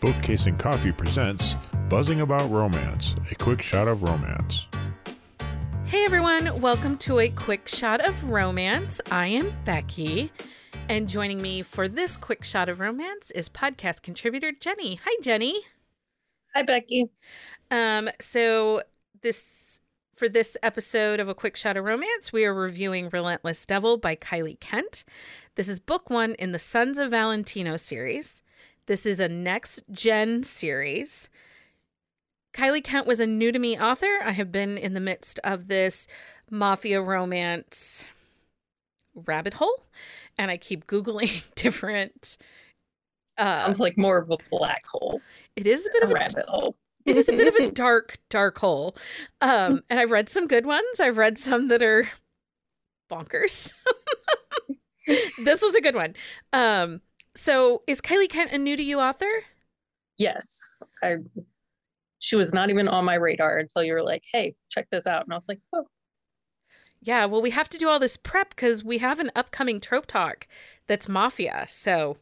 Bookcase and Coffee presents Buzzing About Romance, a quick shot of romance. Hey everyone, welcome to a quick shot of romance. I am Becky, and joining me for this quick shot of romance is podcast contributor Jenny. Hi, Jenny. Hi, Becky. Um, so this for this episode of a quick shot of romance, we are reviewing Relentless Devil by Kylie Kent. This is book one in the Sons of Valentino series. This is a next gen series. Kylie Kent was a new to me author. I have been in the midst of this mafia romance rabbit hole, and I keep Googling different. Uh, Sounds like more of a black hole. It is a bit a of a rabbit hole. it is a bit of a dark, dark hole. Um, and I've read some good ones. I've read some that are bonkers. this was a good one. Um, so is Kylie Kent a new to you author? Yes, I. She was not even on my radar until you were like, "Hey, check this out," and I was like, "Oh, Yeah, well, we have to do all this prep because we have an upcoming trope talk that's mafia. So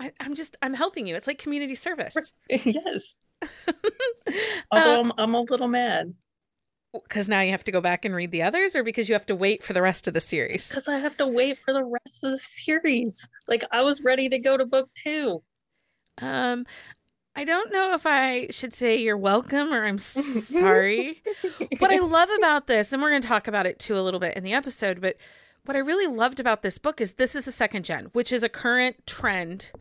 I, I'm just I'm helping you. It's like community service. yes." Although uh, I'm, I'm a little mad Because now you have to go back and read the others, or because you have to wait for the rest of the series. because I have to wait for the rest of the series. Like I was ready to go to book two. Um, I don't know if I should say you're welcome or I'm sorry. what I love about this, and we're going to talk about it too a little bit in the episode, but what I really loved about this book is this is a second gen, which is a current trend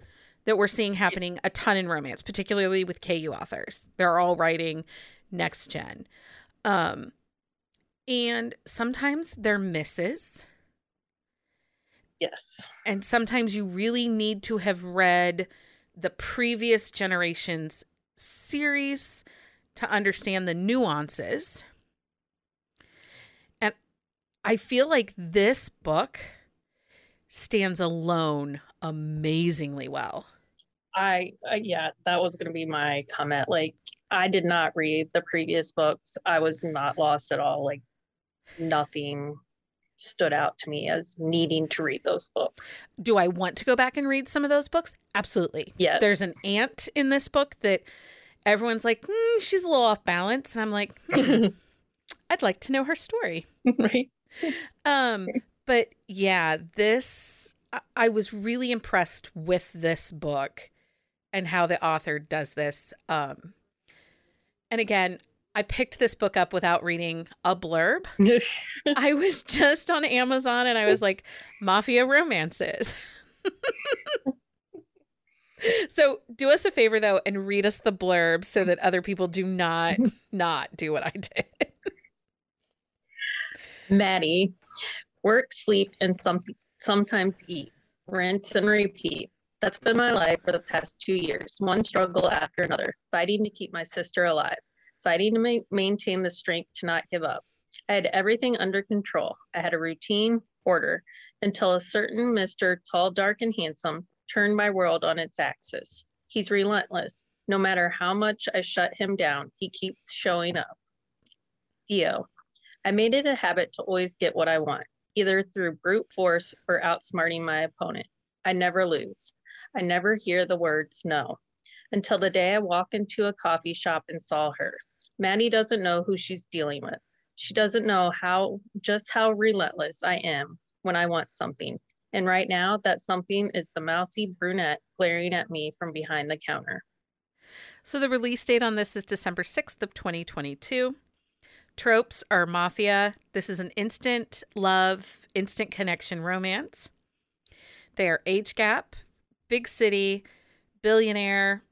that we're seeing happening a ton in romance, particularly with KU authors. They're all writing next gen. Um, and sometimes they're misses. Yes. And sometimes you really need to have read the previous generation's series to understand the nuances. And I feel like this book stands alone amazingly well. I, I yeah, that was going to be my comment. Like I did not read the previous books. I was not lost at all. Like nothing stood out to me as needing to read those books. Do I want to go back and read some of those books? Absolutely. Yes. There's an aunt in this book that everyone's like, hmm, she's a little off balance. And I'm like, hmm, I'd like to know her story. right? Um, but yeah, this I was really impressed with this book and how the author does this. Um, and again, I picked this book up without reading a blurb. I was just on Amazon and I was like, Mafia romances. so do us a favor though and read us the blurb so that other people do not not do what I did. Maddie, work, sleep, and some sometimes eat, rinse and repeat. That's been my life for the past two years, one struggle after another, fighting to keep my sister alive, fighting to ma- maintain the strength to not give up. I had everything under control. I had a routine, order, until a certain Mr. Tall, Dark, and Handsome turned my world on its axis. He's relentless. No matter how much I shut him down, he keeps showing up. Theo, I made it a habit to always get what I want, either through brute force or outsmarting my opponent. I never lose. I never hear the words no until the day I walk into a coffee shop and saw her. Maddie doesn't know who she's dealing with. She doesn't know how just how relentless I am when I want something. And right now, that something is the mousy brunette glaring at me from behind the counter. So the release date on this is December 6th of 2022. Tropes are mafia. This is an instant love, instant connection romance. They are age gap, big city, billionaire.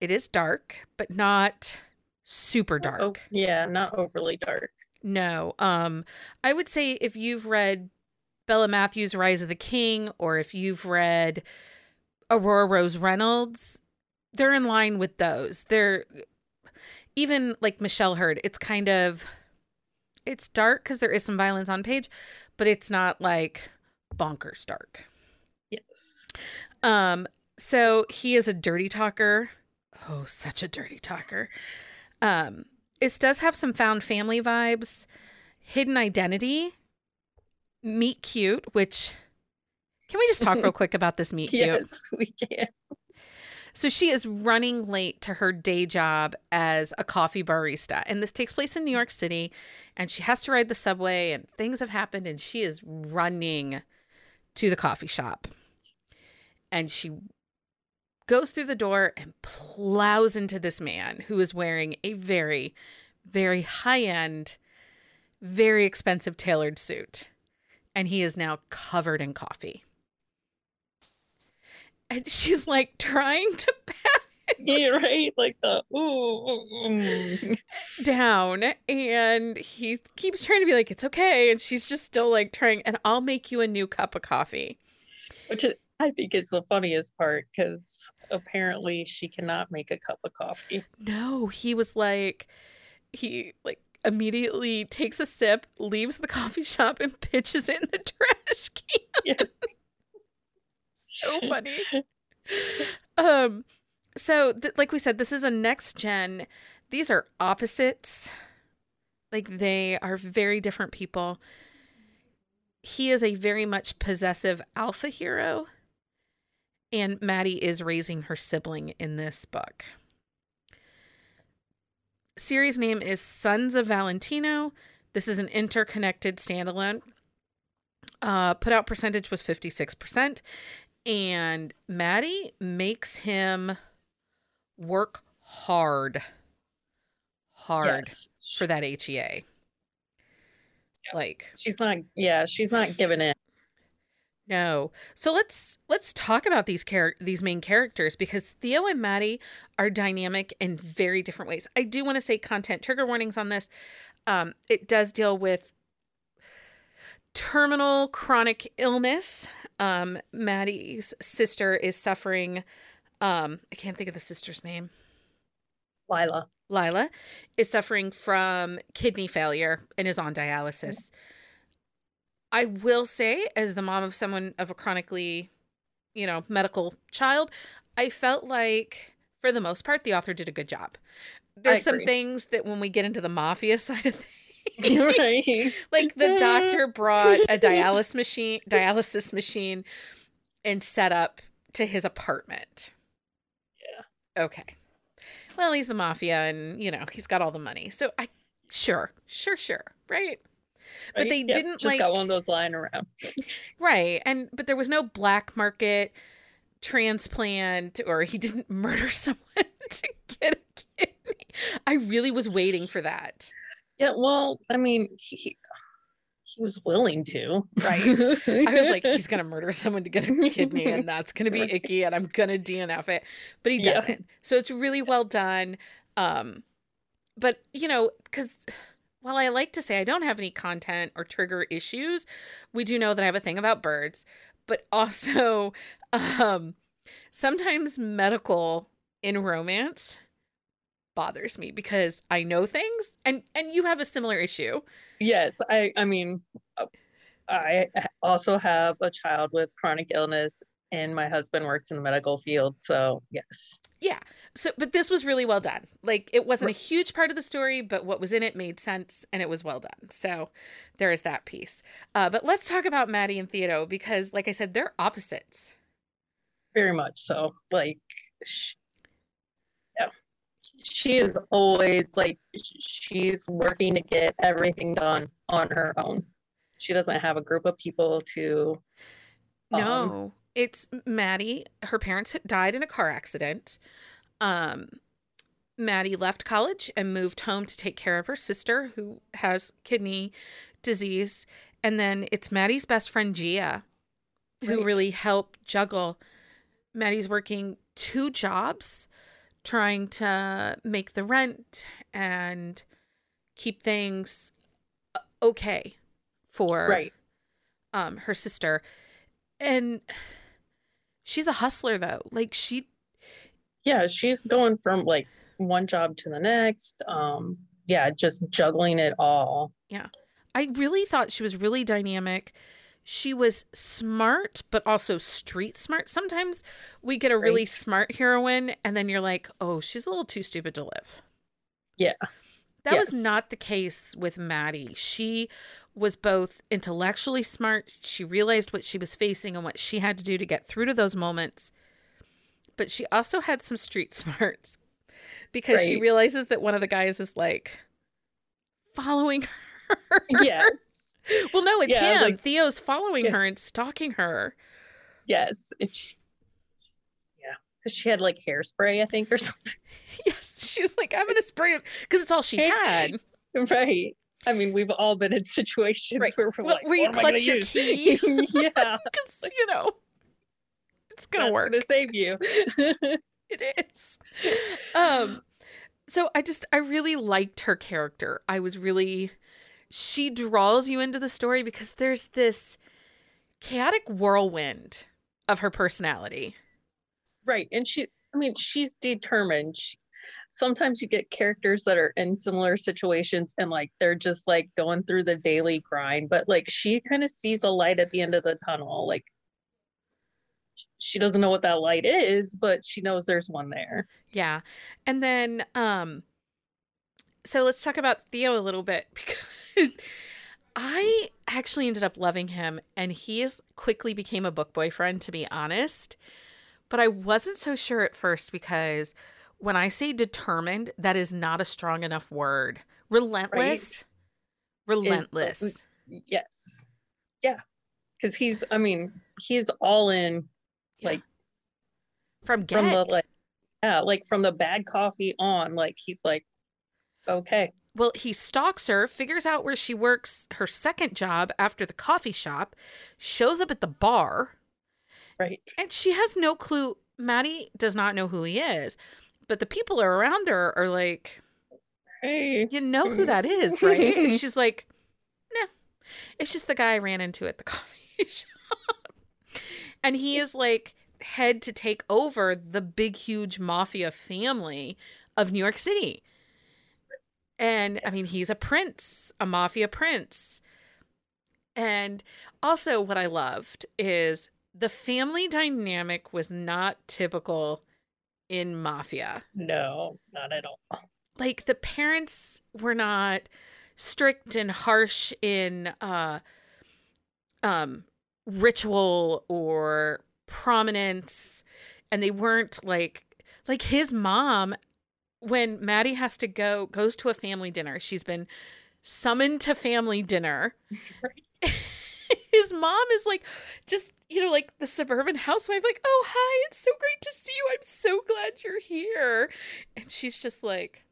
It is dark, but not super dark. Oh, yeah, not overly dark. No. Um I would say if you've read Bella Matthews Rise of the King or if you've read Aurora Rose Reynolds, they're in line with those. They're even like Michelle Heard, it's kind of it's dark cuz there is some violence on page, but it's not like bonkers dark. Yes. Um so he is a dirty talker. Oh, such a dirty talker. Um it does have some found family vibes, hidden identity, meet cute, which can we just talk real quick about this meet cute? Yes, we can. So she is running late to her day job as a coffee barista. And this takes place in New York City. And she has to ride the subway, and things have happened. And she is running to the coffee shop. And she goes through the door and plows into this man who is wearing a very, very high end, very expensive tailored suit. And he is now covered in coffee. And she's like trying to pat Yeah, right. Like the ooh. mm. down and he keeps trying to be like it's okay and she's just still like trying and I'll make you a new cup of coffee. Which is, I think is the funniest part because apparently she cannot make a cup of coffee. No, he was like he like immediately takes a sip, leaves the coffee shop and pitches it in the trash can. Yes. so funny. Um so th- like we said this is a next gen. These are opposites. Like they are very different people. He is a very much possessive alpha hero and Maddie is raising her sibling in this book. Series name is Sons of Valentino. This is an interconnected standalone. Uh, put out percentage was 56%. And Maddie makes him work hard. Hard Yes. for that HEA. Like She's not. Yeah, she's not giving in. No. So let's let's talk about these char- these main characters because Theo and Maddie are dynamic in very different ways. I do want to say content trigger warnings on this. Um, it does deal with terminal chronic illness. Um, Maddie's sister is suffering. Um, I can't think of the sister's name. Lila. Lila is suffering from kidney failure and is on dialysis. I will say, as the mom of someone of a chronically, you know, medical child, I felt like for the most part the author did a good job. There's some things that when we get into the mafia side of things, right. like the doctor brought a dialysis machine, dialysis machine, and set up to his apartment. Okay. Well, he's the mafia, and you know he's got all the money. So I, sure, sure, sure, right, But Right? they Yep, didn't, just like- got one of those lying around. right, and but there was no black market transplant, or he didn't murder someone to get a kidney. I really was waiting for that. Yeah, well, I mean, he he, was willing to. Right. I was like, he's gonna murder someone to get a kidney, and that's gonna be Right. icky, and I'm gonna DNF it. But he Yeah. doesn't. So it's really well done. Um, but you know, because while I like to say I don't have any content or trigger issues, we do know that I have a thing about birds. But also, um, sometimes medical in romance bothers me because I know things, and and you have a similar issue. Yes, I I mean, uh, I also have a child with chronic illness, and my husband works in the medical field. So yes, Yeah. So, but this was really well done. Like, it wasn't a huge part of the story, but what was in it made sense and it was well done. So, there is that piece. Uh, but let's talk about Maddie and Theodo because, like I said, they're opposites. very much so. Like, she is always like she's working to get everything done on her own. She doesn't have a group of people to. Um, No, it's Maddie. Her parents died in a car accident. Um, Maddie left college and moved home to take care of her sister who has kidney disease. And then it's Maddie's best friend, Gia, who Right. really helped juggle. Maddie's working two jobs, trying to make the rent and keep things uh, okay for Right. um her sister and she's a hustler though like she Yeah, she's going from like one job to the next. Um, yeah, just juggling it all. Yeah. I really thought she was really dynamic she was smart but also street smart sometimes we get a really Right. smart heroine and then you're like oh she's a little too stupid to live Yeah. that was not the case with maddie she was both intellectually smart she realized what she was facing and what she had to do to get through to those moments but she also had some street smarts because she realizes that one of the guys is like following her. Yes. Well, no, it's Yeah, him. like- Theo's following her and stalking her. Yes. She, yeah. Because she had like hairspray, I think, or something. Yes, she was like, I'm gonna spray it because it's all she had. Right. I mean, we've all been in situations Right. where we're Well, like, where you am I gonna clutch your use?" key. yeah. Because you know, it's gonna work. Gonna save you. It is. Um, so I just I really liked her character. I was really she draws you into the story because there's this chaotic whirlwind of her personality. right. And she, I mean, she's determined. She, sometimes you get characters that are in similar situations and like they're just like going through the daily grind, but like she kind of sees a light at the end of the tunnel. Like she doesn't know what that light is, but she knows there's one there. Yeah. And then um so let's talk about Theo a little bit because I actually ended up loving him and he is quickly became a book boyfriend to be honest. But I wasn't so sure at first because when I say determined, that is not a strong enough word. Relentless. Uh, Relentless. Yes. Yeah. Because he's, I mean, he's all in Yeah. like, from get. from the like, yeah, like from the bad coffee on, like he's like, okay, Well, he stalks her, figures out where she works her second job after the coffee shop, shows up at the bar, right. and she has no clue. Maddie does not know who he is, but the people around her are like, Hey, you know who that is, right? and she's like, nah, it's just the guy I ran into at the coffee shop. and he is like head to take over the big, huge mafia family of New York City. And I mean, he's a prince, a mafia prince. And also, what I loved is the family dynamic was not typical in mafia no, not at all. like the parents were not strict and harsh in uh um ritual or prominence and they weren't like like his mom when Maddie has to go goes to a family dinner she's been summoned to family dinner Right. his mom is like just you know like the suburban housewife like oh hi it's so great to see you i'm so glad you're here and she's just like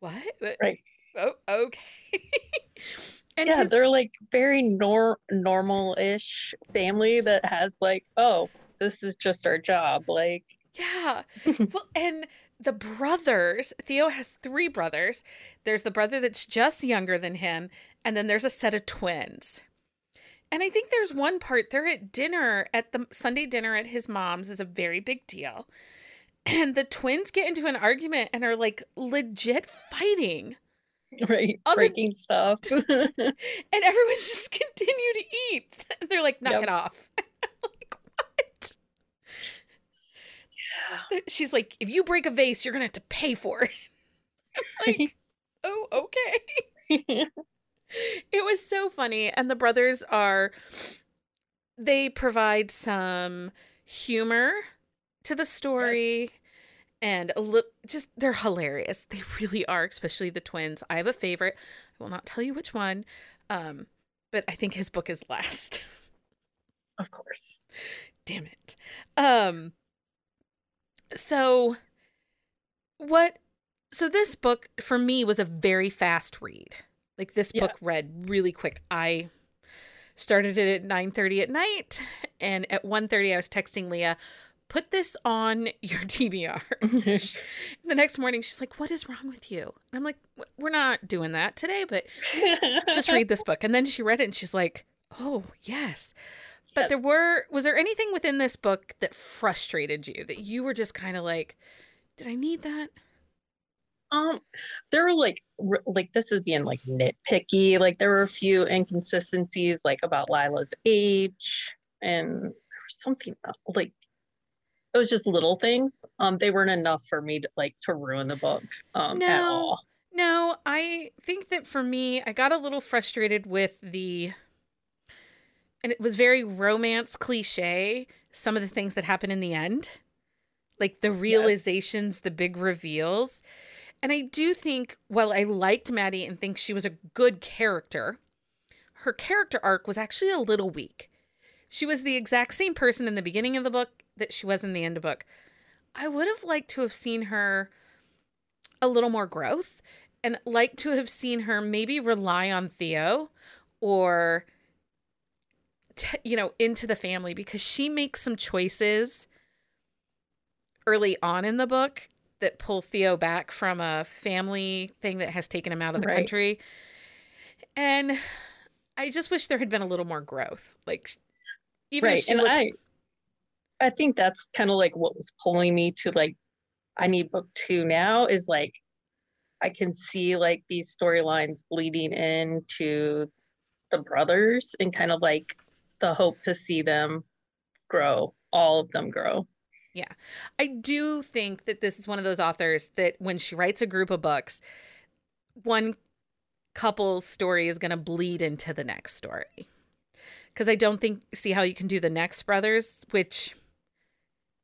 what? Right. oh okay and yeah, his- they're like very nor normal-ish family that has like, oh, this is just our job. Like, yeah well and the brothers theo has three brothers. There's the brother that's just younger than him and then there's a set of twins. And i think there's one part they're at dinner at the sunday dinner at his mom's is a very big deal. And the twins get into an argument and are like legit fighting. Right, breaking stuff. and everyone's just continue to eat. They're like knock Yep. it off like what she's like if you break a vase you're gonna have to pay for it. Like oh okay. It was so funny and the brothers are they provide some humor to the story Yes. and a little just they're hilarious. They really are especially the twins. I have a favorite. I will not tell you which one um but i think his book is last. Of course. damn it. Um so what so this book for me was a very fast read. Like this Yeah. book read really quick. I started it at 9:30 at night and at 1:30 I was texting Leah put this on your TBR the next morning she's like what is wrong with you? And I'm like we're not doing that today but just read this book. And then she read it and she's like oh yes but there were was there anything within this book that frustrated you that you were just kind of like did I need that Um, there were like r- like this is being like nitpicky. Like there were a few inconsistencies like about Lila's age and there was something like it was just little things. Um, they weren't enough for me to like to ruin the book um at No. all. No, I think that for me, I got a little frustrated with the, and it was very romance cliche, some of the things that happen in the end. like the realizations, the big reveals. And I do think, while I liked Maddie and think she was a good character, her character arc was actually a little weak. She was the exact same person in the beginning of the book that she was in the end of the book. I would have liked to have seen her a little more growth and like to have seen her maybe rely on Theo or t- you know into the family because she makes some choices early on in the book that pull Theo back from a family thing that has taken him out of the Right. country. And I just wish there had been a little more growth. Like even if right she and looked i i think that's kind of like what was pulling me to like i need book two now is like i can see like these storylines bleeding into the brothers and kind of like the hope to see them grow all of them grow Yeah. I do think that this is one of those authors that when she writes a group of books, one couple's story is going to bleed into the next story. Because I don't think, see how you can do the next brothers, which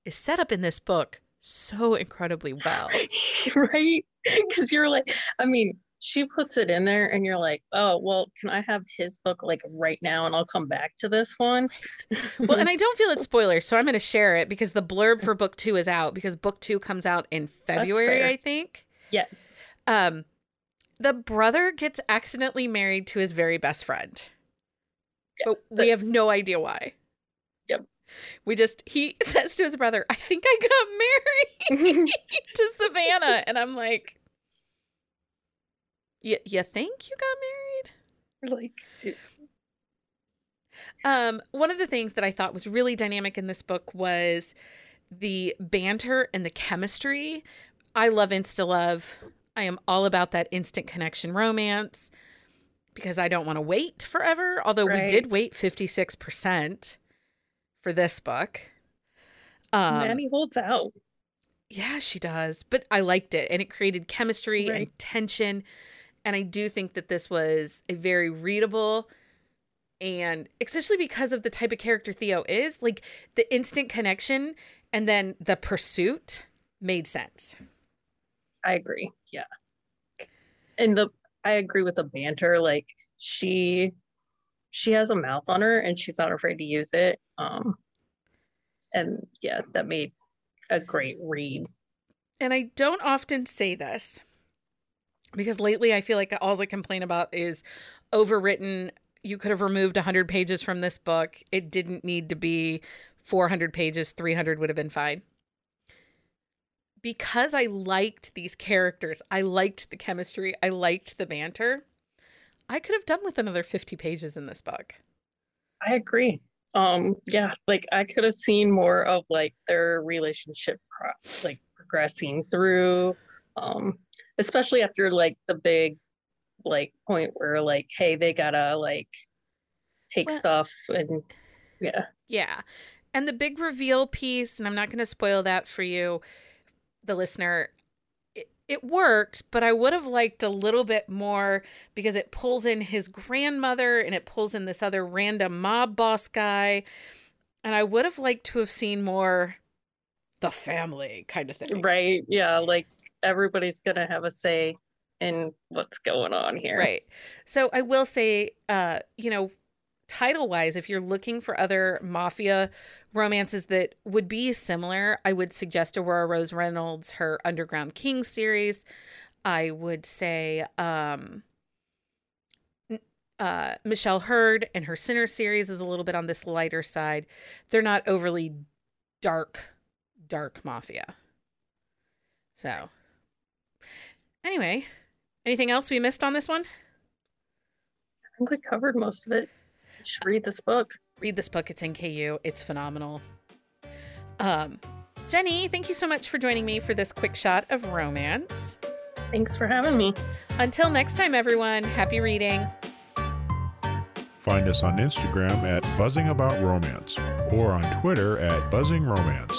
is set up in this book so incredibly well. right because you're like i mean she puts it in there and you're like oh well can i have his book like right now and i'll come back to this one Well, and I don't feel it's spoilers, so I'm going to share it because the blurb for book two is out because book two comes out in February. I think. yes Um, the brother gets accidentally married to his very best friend. but we have no idea why. Yep. We just he says to his brother, "I think I got married to Savannah," and I'm like, "You you think you got married?" like dude, Um, one of the things that I thought was really dynamic in this book was the banter and the chemistry. I love insta love. I am all about that instant connection romance because I don't want to wait forever. Although we did wait 56% for this book. Um, Maddie holds out yeah, she does. But I liked it and it created chemistry Right. and tension. And I do think that this was a very readable and especially because of the type of character Theo is, like the instant connection and then the pursuit made sense. I agree. Yeah. And the I agree with the banter. Like she she has a mouth on her and she's not afraid to use it. Um and yeah, that made a great read. And I don't often say this because lately I feel like all I complain about is overwritten. You could have removed 100 pages from this book. It didn't need to be 400 pages, 300 would have been fine. Because I liked these characters, I liked the chemistry, I liked the banter. I could have done with another 50 pages in this book. I agree. Um yeah, like I could have seen more of like their relationship pro- like progressing through um especially after like the big like point where like hey, they got to like take Well- stuff and yeah. Yeah. And the big reveal piece, and I'm not going to spoil that for you, the listener, it, it worked, but I would have liked a little bit more because it pulls in his grandmother and it pulls in this other random mob boss guy. And I would have liked to have seen more the family kind of thing. Right. Yeah. Like everybody's gonna have a say in what's going on here. Right. So I will say, uh, you know, title wise, if you're looking for other mafia romances that would be similar, I would suggest Aurora Rose Reynolds, her Underground King series. I would say um, uh, Michelle Heard and her Sinner series is a little bit on this lighter side. They're not overly dark, dark mafia. So, anyway, anything else we missed on this one? I think we covered most of it. You should read this book. read this book. It's NKU. It's phenomenal. Um, Jenny, thank you so much for joining me for this quick shot of romance. Thanks for having me. Until next time, everyone, happy reading. Find us on Instagram at Buzzing About Romance or on Twitter at Buzzing Romance.